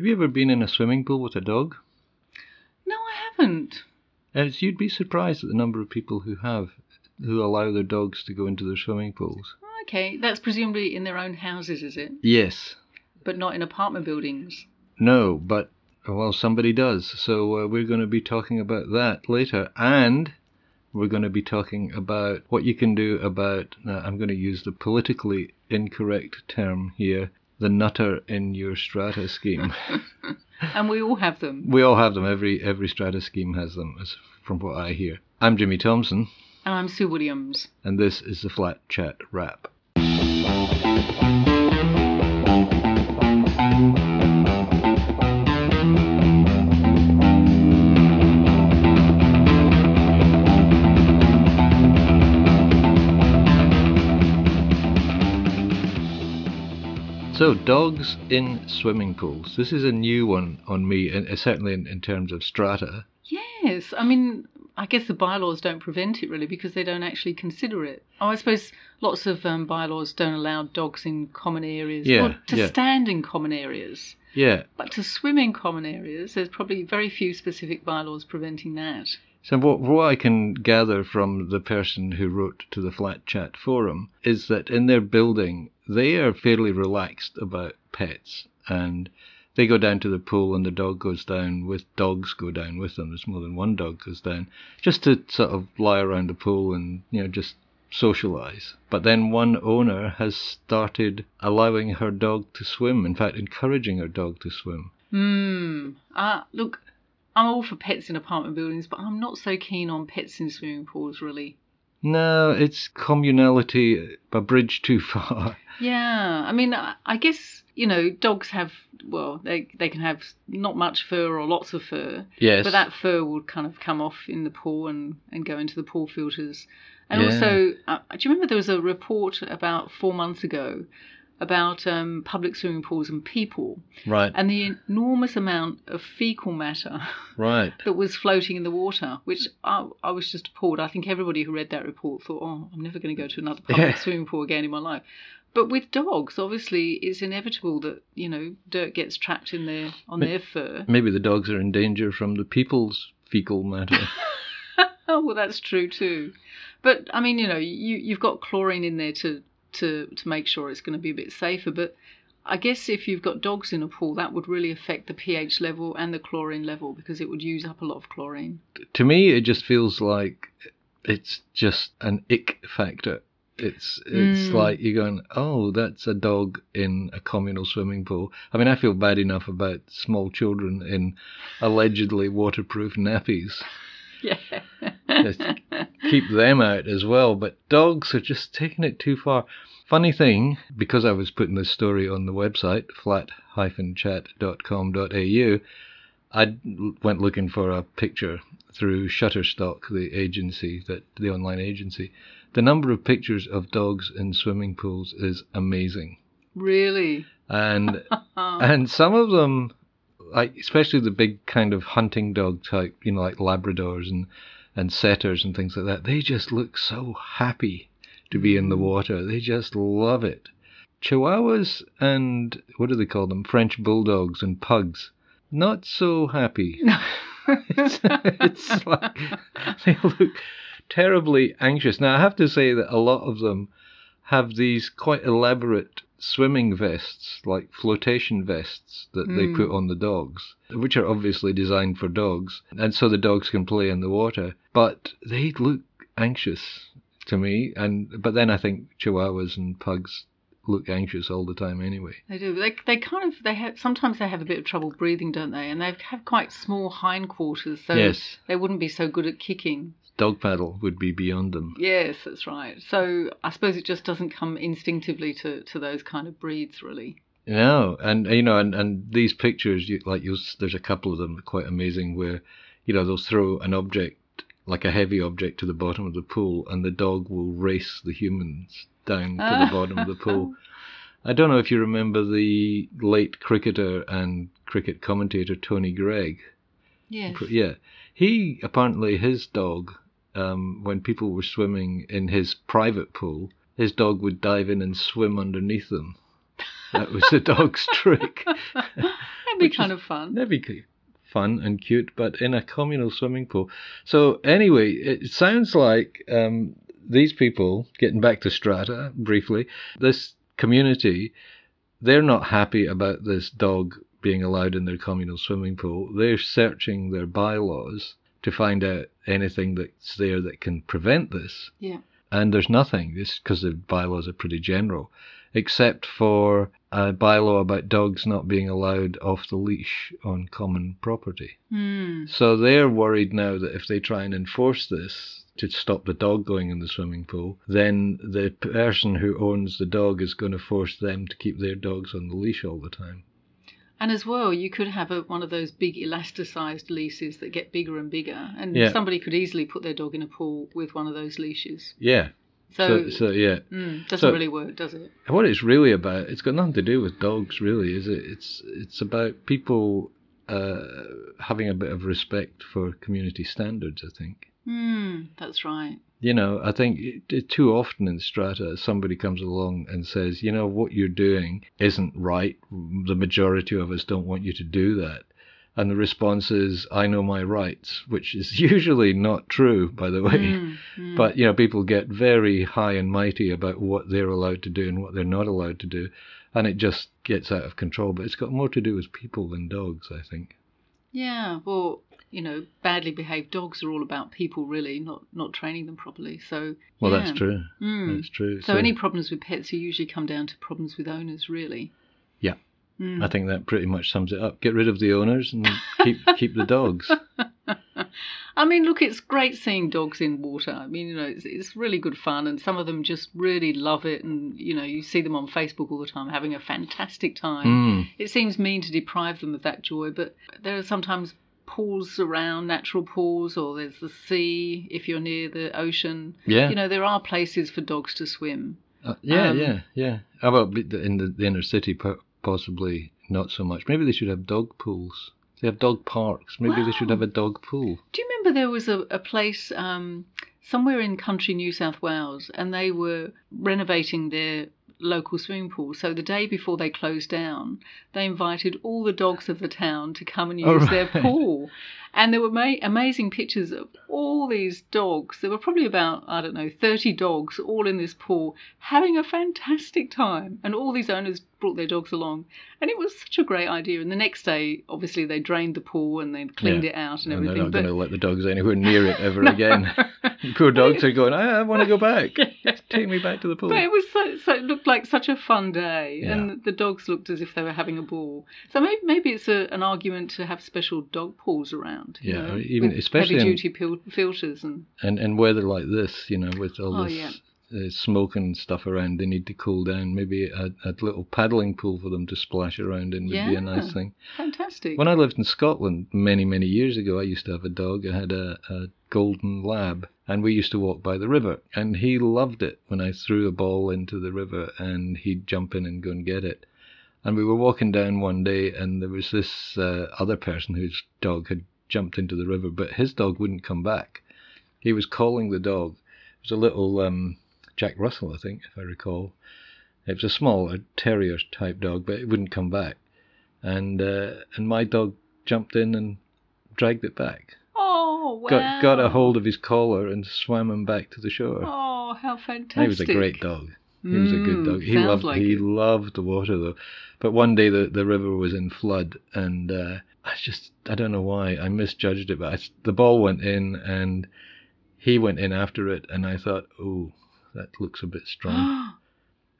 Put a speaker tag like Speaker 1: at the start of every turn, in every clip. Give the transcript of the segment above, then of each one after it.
Speaker 1: Have you ever been in a swimming pool with a dog?
Speaker 2: No, I haven't.
Speaker 1: As you'd be surprised at the number of people who have, who allow their dogs to go into their swimming pools.
Speaker 2: Okay, that's presumably in their own houses, is it?
Speaker 1: Yes.
Speaker 2: But not in apartment buildings.
Speaker 1: No, but well, somebody does. So uh, we're going to be talking about that later, and we're going to be talking about what you can do about. Uh, I'm going to use the politically incorrect term here: the nutter in your strata scheme.
Speaker 2: and we all have them.
Speaker 1: we all have them. Every every strata scheme has them, as from what I hear. I'm Jimmy Thomsen,
Speaker 2: And I'm Sue Williams.
Speaker 1: and this is the Flat Chat Wrap. So, dogs in swimming pools. This is a new one on me, and uh, certainly in, in terms of strata.
Speaker 2: Yes, I mean, I guess the bylaws don't prevent it really because they don't actually consider it. Oh, I suppose lots of um, bylaws don't allow dogs in common areas
Speaker 1: Yeah,
Speaker 2: or to
Speaker 1: yeah.
Speaker 2: stand in common areas.
Speaker 1: Yeah.
Speaker 2: But to swim in common areas, there's probably very few specific bylaws preventing that.
Speaker 1: So what, what I can gather from the person who wrote to the Flat Chat forum is that in their building they are fairly relaxed about pets and they go down to the pool and the dog goes down with dogs go down with them. There's more than one dog goes down just to sort of lie around the pool and you know just socialize. But then one owner has started allowing her dog to swim. In fact, encouraging her dog to swim.
Speaker 2: Hmm. Uh, look, I'm all for pets in apartment buildings, but I'm not so keen on pets in swimming pools, really.
Speaker 1: No, it's communality a bridge too far.
Speaker 2: Yeah, I mean, I guess you know, dogs have well, they they can have not much fur or lots of fur,
Speaker 1: Yes.
Speaker 2: but that fur will kind of come off in the pool and and go into the pool filters. And
Speaker 1: Yeah.
Speaker 2: also, uh, do you remember there was a report about four months ago about um, public swimming pools and people
Speaker 1: right.
Speaker 2: and the enormous amount of fecal matter
Speaker 1: Right.
Speaker 2: that was floating in the water, which I, I was just appalled. I think everybody who read that report thought, oh, I'm never going to go to another public
Speaker 1: Yeah.
Speaker 2: swimming pool again in my life. But with dogs, obviously, it's inevitable that you know dirt gets trapped in their on
Speaker 1: Ma-
Speaker 2: their fur.
Speaker 1: Maybe the dogs are in danger from the people's fecal matter.
Speaker 2: well, that's true too. But I mean, you know, you you've got chlorine in there to to to make sure it's going to be a bit safer. But I guess if you've got dogs in a pool, that would really affect the pH level and the chlorine level because it would use up a lot of chlorine.
Speaker 1: to me, it just feels like it's just an ick factor. It's it's
Speaker 2: Mm.
Speaker 1: like you're going, oh, that's a dog in a communal swimming pool. I mean, I feel bad enough about small children in allegedly waterproof nappies.
Speaker 2: Yeah.
Speaker 1: Just keep them out as well. But dogs are just taking it too far. Funny thing, because I was putting this story on the website, flat-chat.com.au, I went looking for a picture through Shutterstock, the agency, that the online agency. The number of pictures of dogs in swimming pools is amazing.
Speaker 2: Really?
Speaker 1: And and some of them like especially the big kind of hunting dog type, you know, like Labradors and and setters and things like that, they just look so happy to be in the mm. water. They just love it. Chihuahuas and what do they call them? French bulldogs and pugs. Not so happy. it's, it's like they look terribly anxious. Now I have to say that a lot of them have these quite elaborate swimming vests, like flotation vests that they
Speaker 2: Mm.
Speaker 1: put on the dogs, which are obviously designed for dogs, and so the dogs can play in the water. But they look anxious to me, and but then I think Chihuahuas and pugs look anxious all the time anyway.
Speaker 2: They do. They they kind of they have sometimes they have a bit of trouble breathing, don't they? And they have quite small hindquarters, so
Speaker 1: yes,
Speaker 2: they wouldn't be so good at kicking.
Speaker 1: dog paddle would be beyond them.
Speaker 2: Yes, that's right. So I suppose it just doesn't come instinctively to, to those kind of breeds, really.
Speaker 1: No, and you know, and, and these pictures, you, like you'll, there's a couple of them quite amazing where, you know, they'll throw an object, like a heavy object, to the bottom of the pool, and the dog will race the humans down to the bottom of the pool. I don't know if you remember the late cricketer and cricket commentator Tony Greig.
Speaker 2: Yes.
Speaker 1: Yeah, he apparently his dog, um, when people were swimming in his private pool, his dog would dive in and swim underneath them. That was the dog's trick.
Speaker 2: That'd be kind of fun.
Speaker 1: That'd be fun and cute, but in a communal swimming pool. So anyway, it sounds like um, these people, getting back to Strata briefly, this community, they're not happy about this dog being allowed in their communal swimming pool. They're searching their bylaws to find out anything that's there that can prevent this.
Speaker 2: Yeah.
Speaker 1: And there's nothing, because the bylaws are pretty general, except for a bylaw about dogs not being allowed off the leash on common property.
Speaker 2: Mm.
Speaker 1: So they're worried now that if they try and enforce this to stop the dog going in the swimming pool, then the person who owns the dog is going to force them to keep their dogs on the leash all the time.
Speaker 2: And as well, you could have a, one of those big elasticized leashes that get bigger and bigger, and
Speaker 1: Yeah.
Speaker 2: somebody could easily put their dog in a pool with one of those leashes.
Speaker 1: Yeah.
Speaker 2: So,
Speaker 1: So, so yeah.
Speaker 2: mm, doesn't
Speaker 1: so-
Speaker 2: really work, does it?
Speaker 1: what it's really about it's got nothing to do with dogs really is it it's it's about people uh, having a bit of respect for community standards i think
Speaker 2: Hmm, that's right.
Speaker 1: you know i think it, it- too often in strata somebody comes along and says you know what you're doing isn't right the majority of us don't want you to do that and the response is i know my rights which is usually not true by the way
Speaker 2: Mm, mm.
Speaker 1: but you know, people get very high and mighty about what they're allowed to do and what they're not allowed to do, and it just gets out of control. But it's got more to do with people than dogs, I think.
Speaker 2: yeah, well, you know, badly behaved dogs are all about people, really, not not training them properly. So,
Speaker 1: Well,
Speaker 2: yeah.
Speaker 1: that's true.
Speaker 2: Mm.
Speaker 1: That's true.
Speaker 2: So, any problems with pets usually come down to problems with owners, really. Mm.
Speaker 1: I think that pretty much sums it up. Get rid of the owners and keep keep the dogs.
Speaker 2: I mean, look, it's great seeing dogs in water. I mean, you know, it's, it's really good fun, and some of them just really love it. And you know, you see them on Facebook all the time having a fantastic time.
Speaker 1: Mm.
Speaker 2: It seems mean to deprive them of that joy, but there are sometimes pools around, natural pools, or there's the sea if you're near the ocean.
Speaker 1: Yeah.
Speaker 2: You know, there are places for dogs to swim.
Speaker 1: Uh, yeah,
Speaker 2: um,
Speaker 1: yeah, yeah. How about in the, the inner city? Po- Possibly not so much. Maybe they should have dog pools. They have dog parks. Maybe they should have a dog pool.
Speaker 2: Do you remember there was a, a place um, somewhere in country New South Wales and they were renovating their local swimming pool. So the day before they closed down, they invited all the dogs of the town to come and use
Speaker 1: Oh,
Speaker 2: their pool. And there were ma- amazing pictures of all these dogs. There were probably about, I don't know, 30 dogs all in this pool having a fantastic time. And all these owners brought their dogs along. And it was such a great idea. And the next day, obviously, they drained the pool and they cleaned
Speaker 1: Yeah.
Speaker 2: it out and
Speaker 1: And they're
Speaker 2: everything.
Speaker 1: not
Speaker 2: but
Speaker 1: going to let the dogs anywhere near it ever
Speaker 2: No.
Speaker 1: again. Poor dogs are going. I, I want to go back. Take me back to the pool.
Speaker 2: But it was so, so it looked like such a fun day,
Speaker 1: Yeah.
Speaker 2: and the dogs looked as if they were having a ball. So maybe maybe it's a, an argument to have special dog pools around. you
Speaker 1: Yeah,
Speaker 2: know,
Speaker 1: even- especially
Speaker 2: heavy duty pil- filters and
Speaker 1: and and weather like this, you know, with all
Speaker 2: Oh,
Speaker 1: this
Speaker 2: yeah.
Speaker 1: uh, smoke and stuff around, they need to cool down. Maybe a, a little paddling pool for them to splash around in would be a nice thing.
Speaker 2: fantastic.
Speaker 1: When I lived in Scotland many many years ago, I used to have a dog. I had a, a golden lab, and we used to walk by the river, and he loved it when I threw a ball into the river, and he'd jump in and go and get it. And we were walking down one day, and there was this uh, other person whose dog had jumped into the river, but his dog wouldn't come back. He was calling the dog. It was a little um, Jack Russell, I think, if I recall. It was a small, a terrier type dog, but it wouldn't come back. And uh, and my dog jumped in and dragged it back.
Speaker 2: oh wow!
Speaker 1: Got got a hold of his collar and swam him back to the shore.
Speaker 2: Oh, how fantastic!
Speaker 1: he was a great dog. He was a good
Speaker 2: Mm,
Speaker 1: dog. He
Speaker 2: sounds
Speaker 1: loved
Speaker 2: like
Speaker 1: he
Speaker 2: it.
Speaker 1: loved the water though. But one day the the river was in flood and uh, I just I don't know why I misjudged it, but I the ball went in and he went in after it, and I thought, oh, that looks a bit strong.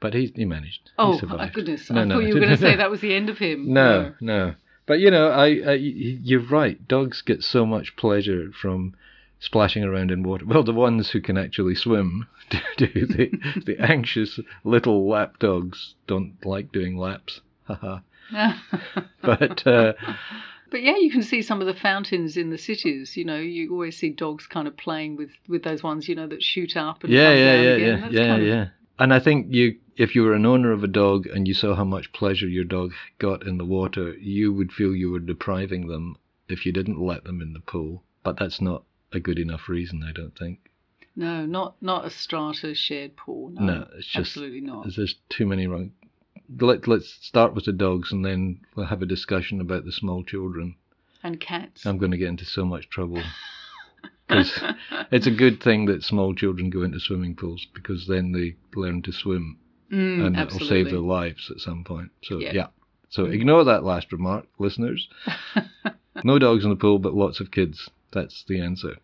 Speaker 1: But he he managed.
Speaker 2: Oh, my
Speaker 1: survived.
Speaker 2: goodness!
Speaker 1: No,
Speaker 2: I
Speaker 1: no,
Speaker 2: thought you were going to say that was the end of him.
Speaker 1: No, no. But you know, I, I you're right. Dogs get so much pleasure from splashing around in water. Well, the ones who can actually swim do. do. The the anxious little lap dogs don't like doing laps. Haha. but uh,
Speaker 2: But yeah, you can see some of the fountains in the cities. You know, you always see dogs kind of playing with with those ones, you know, that shoot up and
Speaker 1: yeah,
Speaker 2: come
Speaker 1: yeah,
Speaker 2: down
Speaker 1: yeah,
Speaker 2: again.
Speaker 1: yeah,
Speaker 2: That's
Speaker 1: yeah,
Speaker 2: kind of-
Speaker 1: yeah. And I think you, if you were an owner of a dog and you saw how much pleasure your dog got in the water, you would feel you were depriving them if you didn't let them in the pool. But that's not a good enough reason, I don't think.
Speaker 2: No, not not a strata shared pool. No,
Speaker 1: No, it's just
Speaker 2: absolutely not.
Speaker 1: there's too many wrong let let's start with the dogs, and then we'll have a discussion about the small children.
Speaker 2: And cats.
Speaker 1: I'm going to get into so much trouble. Because it's a good thing that small children go into swimming pools because then they learn to swim
Speaker 2: Mm,
Speaker 1: and it'll save their lives at some point. So
Speaker 2: Yeah.
Speaker 1: yeah. So ignore that last remark, listeners. no dogs in the pool, but lots of kids. That's the answer.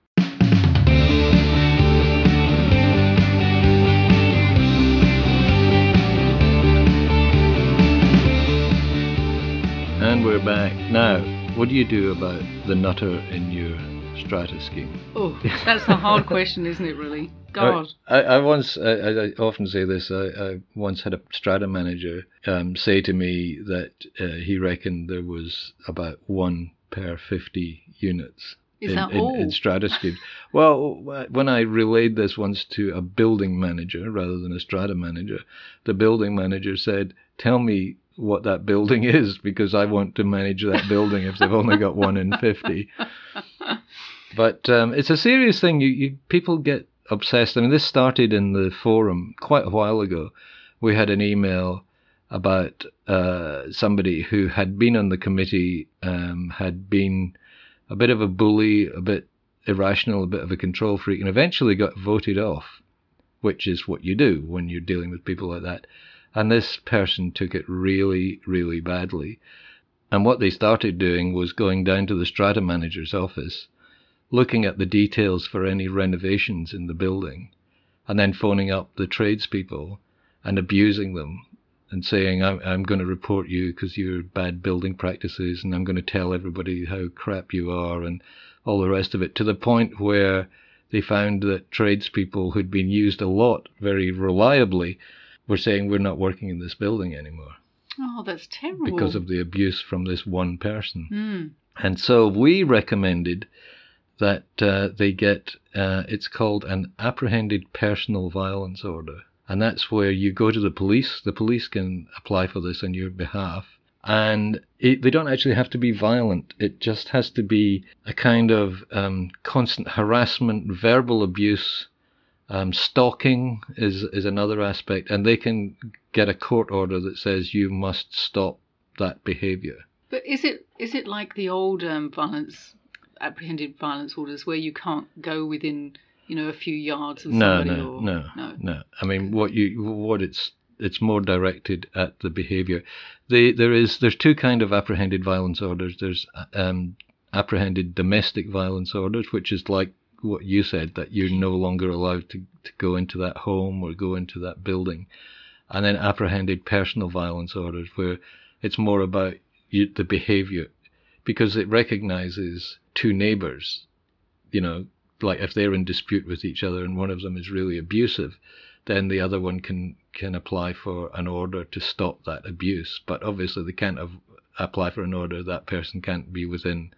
Speaker 1: And we're back. Now, what do you do about the nutter in your strata scheme?
Speaker 2: Oh, that's a hard question, isn't it? Really, God.
Speaker 1: I, I once, I, I often say this. I, I once had a strata manager um, say to me that uh, he reckoned there was about one per fifty units
Speaker 2: Is
Speaker 1: in, in, in strata schemes. Well, when I relayed this once to a building manager rather than a strata manager, the building manager said, "Tell me." What that building is, because I want to manage that building if they've only got one in 50. But um, it's a serious thing. You, you people get obsessed. I mean, this started in the forum quite a while ago. We had an email about uh, somebody who had been on the committee, um, had been a bit of a bully, a bit irrational, a bit of a control freak, and eventually got voted off, which is what you do when you're dealing with people like that. And this person took it really, really badly. And what they started doing was going down to the strata manager's office looking at the details for any renovations in the building, and then phoning up the tradespeople and abusing them and saying, I'm, I'm going to report you because you're bad building practices, and I'm going to tell everybody how crap you are, and all the rest of it, to the point where they found that tradespeople who'd been used a lot very reliably were saying, We're not working in this building anymore
Speaker 2: Oh, that's terrible.
Speaker 1: because of the abuse from this one person.
Speaker 2: Mm.
Speaker 1: And so we recommended that uh, they get, uh, it's called an apprehended personal violence order. And that's where you go to the police. The police can apply for this on your behalf. And it, they don't actually have to be violent. It just has to be a kind of um, constant harassment, verbal abuse, um, stalking is, is another aspect. And they can get a court order that says you must stop that behavior.
Speaker 2: But is it is it like the old um, violence, apprehended violence orders, where you can't go within, you know, a few yards of
Speaker 1: No,
Speaker 2: somebody?
Speaker 1: no,
Speaker 2: or,
Speaker 1: no,
Speaker 2: no.
Speaker 1: no. I mean, what you what it's it's more directed at the behaviour. The there is there's two kind of apprehended violence orders. There's um, apprehended domestic violence orders, which is like what you said that you're no longer allowed to, to go into that home or go into that building, and then apprehended personal violence orders, where it's more about you, the behaviour, because it recognises two neighbours, you know, like if they're in dispute with each other and one of them is really abusive, then the other one can can apply for an order to stop that abuse. But obviously, they can't have, apply for an order. That person can't be within,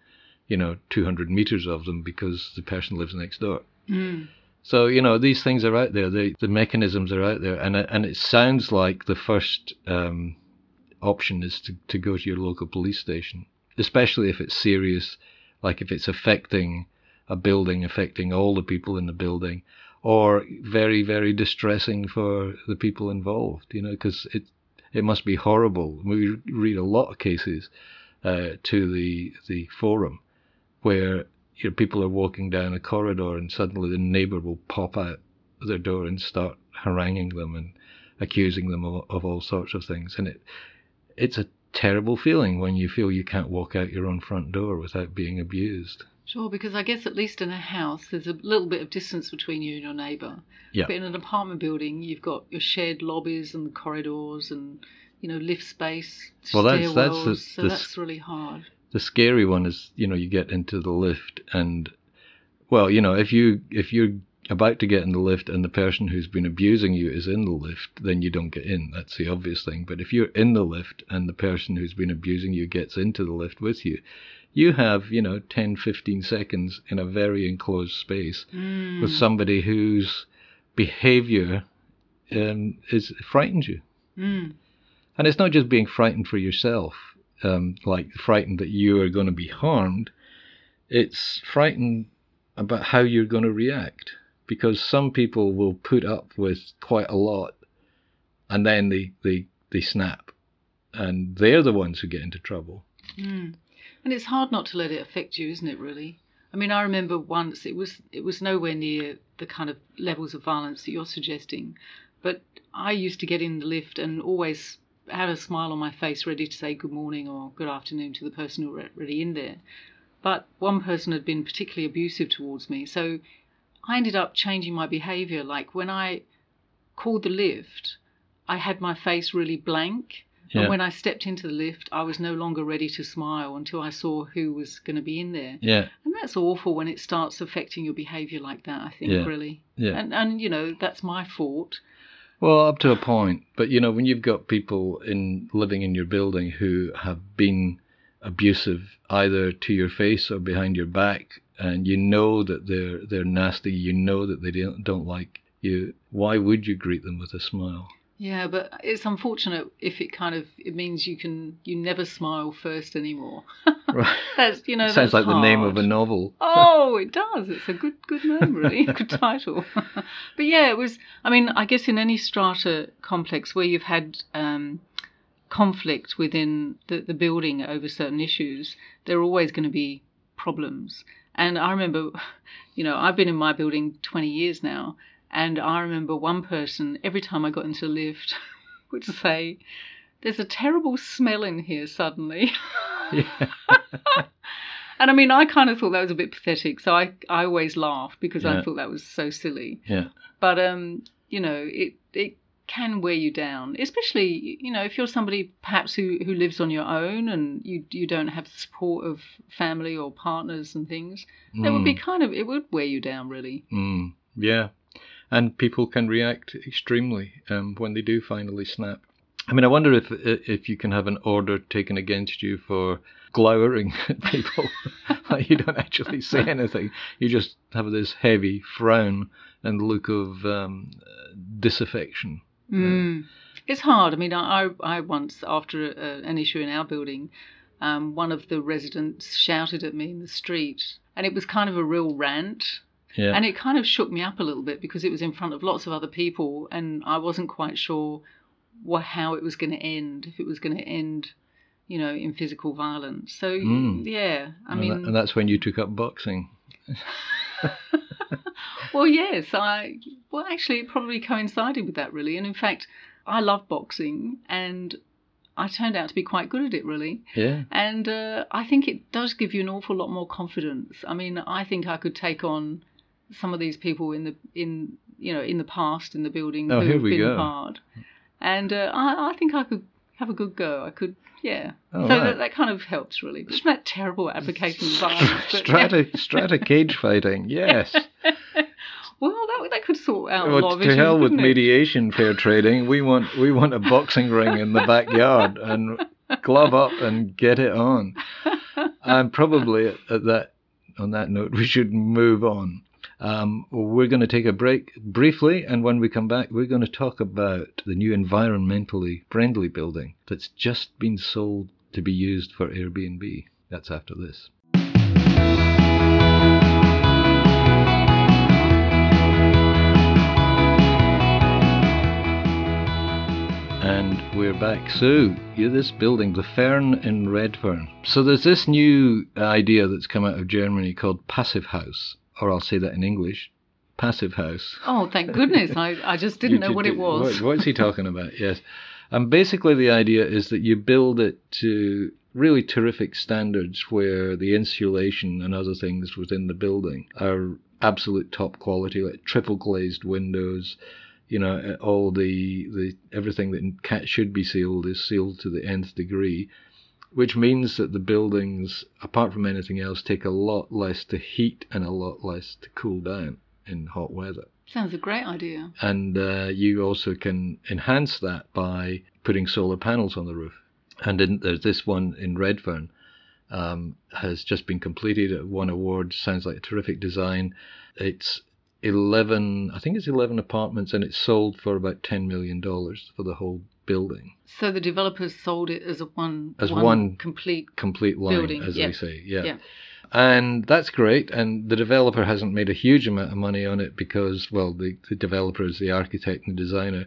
Speaker 1: you know, 200 meters of them because the person lives next door.
Speaker 2: Mm.
Speaker 1: So you know these things are out there. The the mechanisms are out there, and it- and it sounds like the first um, option is to, to go to your local police station, especially if it's serious, like if it's affecting a building, affecting all the people in the building, or very very distressing for the people involved. You know, because it it must be horrible. We read a lot of cases uh, to the the forum where you know, people are walking down a corridor and suddenly the neighbour will pop out their door and start haranguing them and accusing them of, of all sorts of things. And it it's a terrible feeling when you feel you can't walk out your own front door without being abused.
Speaker 2: Sure, because I guess at least in a house, there's a little bit of distance between you and your neighbour.
Speaker 1: Yeah.
Speaker 2: But in an apartment building, you've got your shared lobbies and the corridors and you know lift space,
Speaker 1: Well, that's- that's
Speaker 2: stairwells.
Speaker 1: the-
Speaker 2: so
Speaker 1: the-
Speaker 2: that's really hard.
Speaker 1: The scary one is, you know, you get into the lift and, well, you know, if you if you're about to get in the lift and the person who's been abusing you is in the lift, then you don't get in. That's the obvious thing. But if you're in the lift and the person who's been abusing you gets into the lift with you, you have, you know, 10, 15 seconds in a very enclosed space
Speaker 2: Mm.
Speaker 1: with somebody whose behavior um, is frightens you.
Speaker 2: Mm.
Speaker 1: And it's not just being frightened for yourself, um, like frightened that you are going to be harmed. It's frightened about how you're going to react because some people will put up with quite a lot and then they, they, they snap and they're the ones who get into trouble.
Speaker 2: Mm. And it's hard not to let it affect you, isn't it? Really. I mean, I remember once it was it was nowhere near the kind of levels of violence that you're suggesting, but I used to get in the lift and always had a smile on my face, ready to say good morning or good afternoon to the person already in there. But one person had been particularly abusive towards me, so I ended up changing my behavior. Like when I called the lift, I had my face really blank.
Speaker 1: Yeah.
Speaker 2: And when I stepped into the lift, I was no longer ready to smile until I saw who was going to be in there.
Speaker 1: Yeah.
Speaker 2: And that's awful when it starts affecting your behavior like that, I think,
Speaker 1: Yeah.
Speaker 2: really.
Speaker 1: Yeah.
Speaker 2: And, and, you know, that's my fault.
Speaker 1: Well, up to a point, but you know, when you've got people in living in your building who have been abusive either to your face or behind your back, and you know that they're they're nasty, you know that they don't don't like you. Why would you greet them with a smile?
Speaker 2: Yeah, but it's unfortunate if it kind of it means you can you never smile first anymore.
Speaker 1: Right.
Speaker 2: That's you know
Speaker 1: Sounds like the name of a novel.
Speaker 2: Oh, it does. It's a good good name, really. good title. but yeah, it was. I mean, I guess in any strata complex where you've had um, conflict within the, the building over certain issues, there are always going to be problems. And I remember, you know, I've been in my building 20 years now, and I remember one person every time I got into a lift would say, "There's a terrible smell in here suddenly."
Speaker 1: Yeah.
Speaker 2: And I mean, I kind of thought that was a bit pathetic, so I I always laughed because
Speaker 1: Yeah.
Speaker 2: I thought that was so silly.
Speaker 1: yeah.
Speaker 2: But um, you know, it it can wear you down, especially you know if you're somebody perhaps who who lives on your own and you you don't have the support of family or partners and things. It would be kind of it would wear you down really.
Speaker 1: Mm, yeah. And people can react extremely um, when they do finally snap. I mean, I wonder if if you can have an order taken against you for glowering at people. like you don't actually say anything. You just have this heavy frown and look of um, uh, disaffection.
Speaker 2: Mm. It's hard. I mean, I, I I once, after a, an issue in our building, um, one of the residents shouted at me in the street, and it was kind of a real rant.
Speaker 1: Yeah.
Speaker 2: And it kind of shook me up a little bit because it was in front of lots of other people, and I wasn't quite sure what, how it was going to end, if it was going to end, you know, in physical violence. So,
Speaker 1: Mm.
Speaker 2: yeah, I
Speaker 1: and,
Speaker 2: mean,
Speaker 1: that- and that's when you took up boxing.
Speaker 2: well, yes, I well actually it probably coincided with that really, and in fact, I love boxing, and I turned out to be quite good at it really,
Speaker 1: Yeah.
Speaker 2: and uh, I think it does give you an awful lot more confidence. I mean, I think I could take on some of these people in the in you know in the past in the building
Speaker 1: Oh,
Speaker 2: who have been
Speaker 1: go.
Speaker 2: hard, and uh, I, I think I could have a good go. I could. Yeah,
Speaker 1: Oh,
Speaker 2: so
Speaker 1: right.
Speaker 2: that, that kind of helps really. It's that terrible application of violence.
Speaker 1: Strata, strata cage fighting, yes.
Speaker 2: Well, that that could sort out a lot
Speaker 1: Well,
Speaker 2: of
Speaker 1: to
Speaker 2: issues.
Speaker 1: hell with
Speaker 2: it?
Speaker 1: mediation, fair trading. We want we want a boxing ring in the backyard and glove up and get it on. And probably at, at that on that note, we should move on. Um, we're going to take a break briefly, and when we come back, we're going to talk about the new environmentally friendly building that's just been sold to be used for Airbnb. That's after this. And we're back. So, yeah, this building, the Fern in Redfern. So, there's this new idea that's come out of Germany called Passivhaus, or I'll say that in English Passive House.
Speaker 2: Oh, thank goodness! I, I just didn't know
Speaker 1: did-
Speaker 2: what it was.
Speaker 1: What, what's he talking about? Yes. And basically, the idea is that you build it to really terrific standards where the insulation and other things within the building are absolute top quality, like triple glazed windows. You know, all the, the everything that should be sealed is sealed to the nth degree, which means that the buildings, apart from anything else, take a lot less to heat and a lot less to cool down in hot weather
Speaker 2: Sounds a great idea.
Speaker 1: and uh, you also can enhance that by putting solar panels on the roof. And in, there's this one in Redfern um, has just been completed. It won awards. Sounds like a terrific design. It's 11, I think it's 11 apartments, and it's sold for about 10 million dollars for the whole building.
Speaker 2: So the developers sold it as a one
Speaker 1: As one
Speaker 2: complete.
Speaker 1: Complete line,
Speaker 2: Building,
Speaker 1: as
Speaker 2: yeah.
Speaker 1: they say. Yeah.
Speaker 2: Yeah.
Speaker 1: And that's great. And the developer hasn't made a huge amount of money on it because, well, the, the developer is the architect and the designer,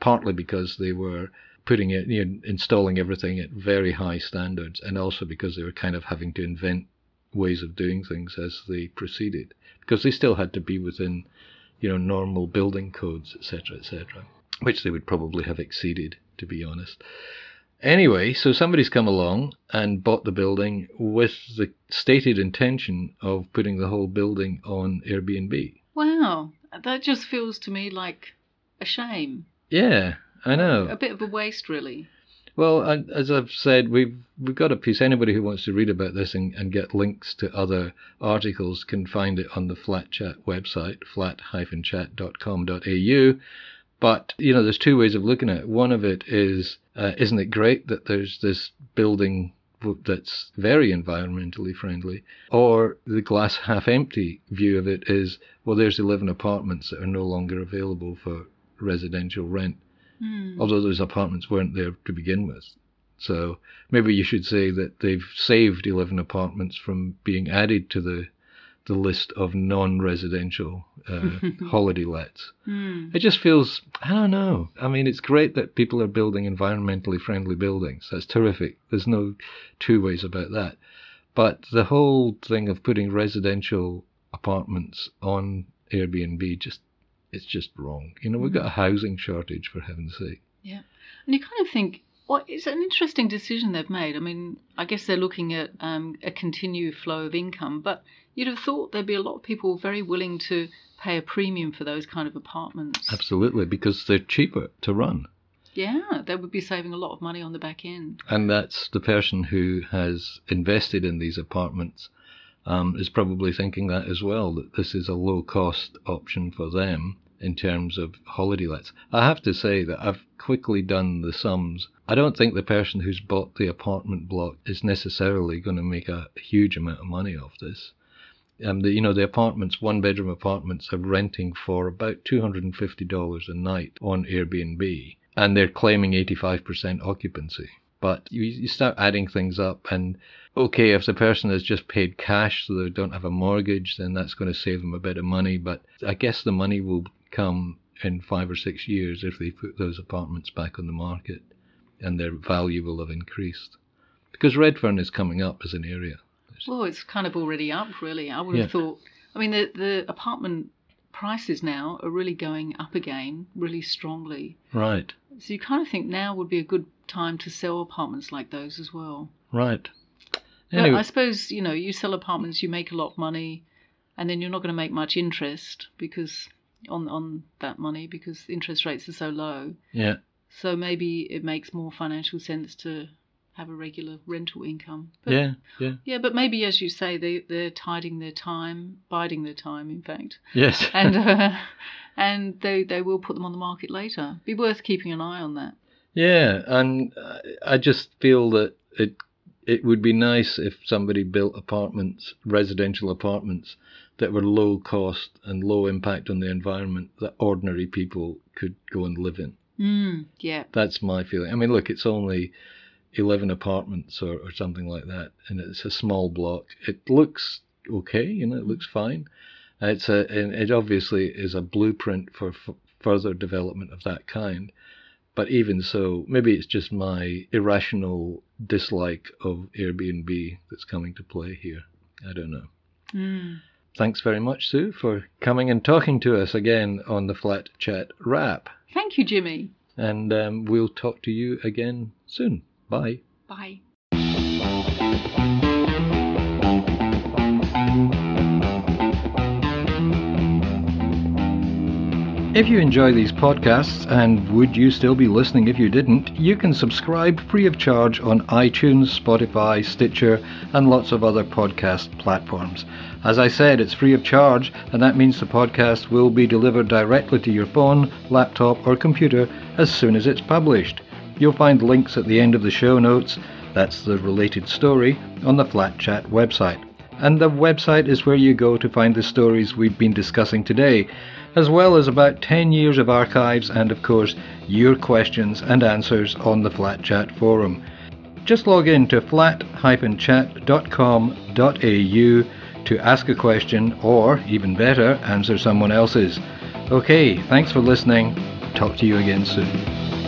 Speaker 1: partly because they were putting it, you know, installing everything at very high standards, and also because they were kind of having to invent ways of doing things as they proceeded, because they still had to be within, you know, normal building codes, etc., etc., which they would probably have exceeded, to be honest. Anyway, so somebody's come along and bought the building with the stated intention of putting the whole building on Airbnb.
Speaker 2: Wow, that just feels to me like a shame.
Speaker 1: Yeah, I know.
Speaker 2: A bit of a waste, really.
Speaker 1: Well, as I've said, we've we've got a piece. Anybody who wants to read about this and, and get links to other articles can find it on the Flat Chat website, flat-chat.com.au. But you know, there's two ways of looking at it. One of it is, uh, isn't it great that there's this building that's very environmentally friendly? Or the glass half empty view of it is, well, there's 11 apartments that are no longer available for residential rent,
Speaker 2: mm.
Speaker 1: although those apartments weren't there to begin with. So maybe you should say that they've saved 11 apartments from being added to the the list of non-residential uh, holiday lets.
Speaker 2: Mm.
Speaker 1: It just feels I don't know. I mean, it's great that people are building environmentally friendly buildings. That's terrific. There's no two ways about that. But the whole thing of putting residential apartments on Airbnb just it's just wrong. You know, we've got a housing shortage for heaven's sake.
Speaker 2: Yeah, and you kind of think well, it's an interesting decision they've made. I mean, I guess they're looking at um, a continued flow of income, but you'd have thought there'd be a lot of people very willing to pay a premium for those kind of apartments.
Speaker 1: Absolutely, because they're cheaper to run.
Speaker 2: Yeah, they would be saving a lot of money on the back end.
Speaker 1: And that's the person who has invested in these apartments um, is probably thinking that as well, that this is a low cost option for them in terms of holiday lets. I have to say that I've quickly done the sums. I don't think the person who's bought the apartment block is necessarily going to make a huge amount of money off this. The, you know, the apartments, one bedroom apartments, are renting for about $250 a night on Airbnb, and they're claiming 85% occupancy. But you, you start adding things up, and okay, if the person has just paid cash so they don't have a mortgage, then that's going to save them a bit of money. But I guess the money will come in five or six years if they put those apartments back on the market and their value will have increased. Because Redfern is coming up as an area.
Speaker 2: Well, it's kind of already up, really. I would have thought. I mean, the the apartment prices now are really going up again, really strongly.
Speaker 1: Right.
Speaker 2: So you kind of think now would be a good time to sell apartments like those as well.
Speaker 1: Right.
Speaker 2: Anyway. But I suppose you know you sell apartments, you make a lot of money, and then you're not going to make much interest because on on that money because interest rates are so low.
Speaker 1: Yeah.
Speaker 2: So maybe it makes more financial sense to have a regular rental income.
Speaker 1: But, yeah, yeah.
Speaker 2: Yeah, but maybe as you say, they they're tiding their time, biding their time, in fact.
Speaker 1: Yes.
Speaker 2: and uh, and they they will put them on the market later. Be worth keeping an eye on that.
Speaker 1: Yeah, and I just feel that it it would be nice if somebody built apartments, residential apartments, that were low cost and low impact on the environment that ordinary people could go and live in.
Speaker 2: Mm, yeah.
Speaker 1: That's my feeling. I mean, look, it's only 11 apartments or, or something like that, and it's a small block. It looks okay, you know, it looks fine. It's a, and it obviously is a blueprint for f- further development of that kind. But even so, maybe it's just my irrational dislike of Airbnb that's coming to play here. I don't know.
Speaker 2: Mm.
Speaker 1: Thanks very much, Sue, for coming and talking to us again on the Flat Chat Wrap.
Speaker 2: Thank you, Jimmy.
Speaker 1: And um, we'll talk to you again soon. Bye.
Speaker 2: Bye.
Speaker 1: If you enjoy these podcasts, and would you still be listening if you didn't, you can subscribe free of charge on iTunes, Spotify, Stitcher, and lots of other podcast platforms. As I said, it's free of charge, and that means the podcast will be delivered directly to your phone, laptop, or computer as soon as it's published. You'll find links at the end of the show notes, that's the related story, on the Flat Chat website. And the website is where you go to find the stories we've been discussing today, as well as about 10 years of archives and, of course, your questions and answers on the Flat Chat forum. Just log in to flat-chat.com.au to ask a question or, even better, answer someone else's. Okay, thanks for listening. Talk to you again soon.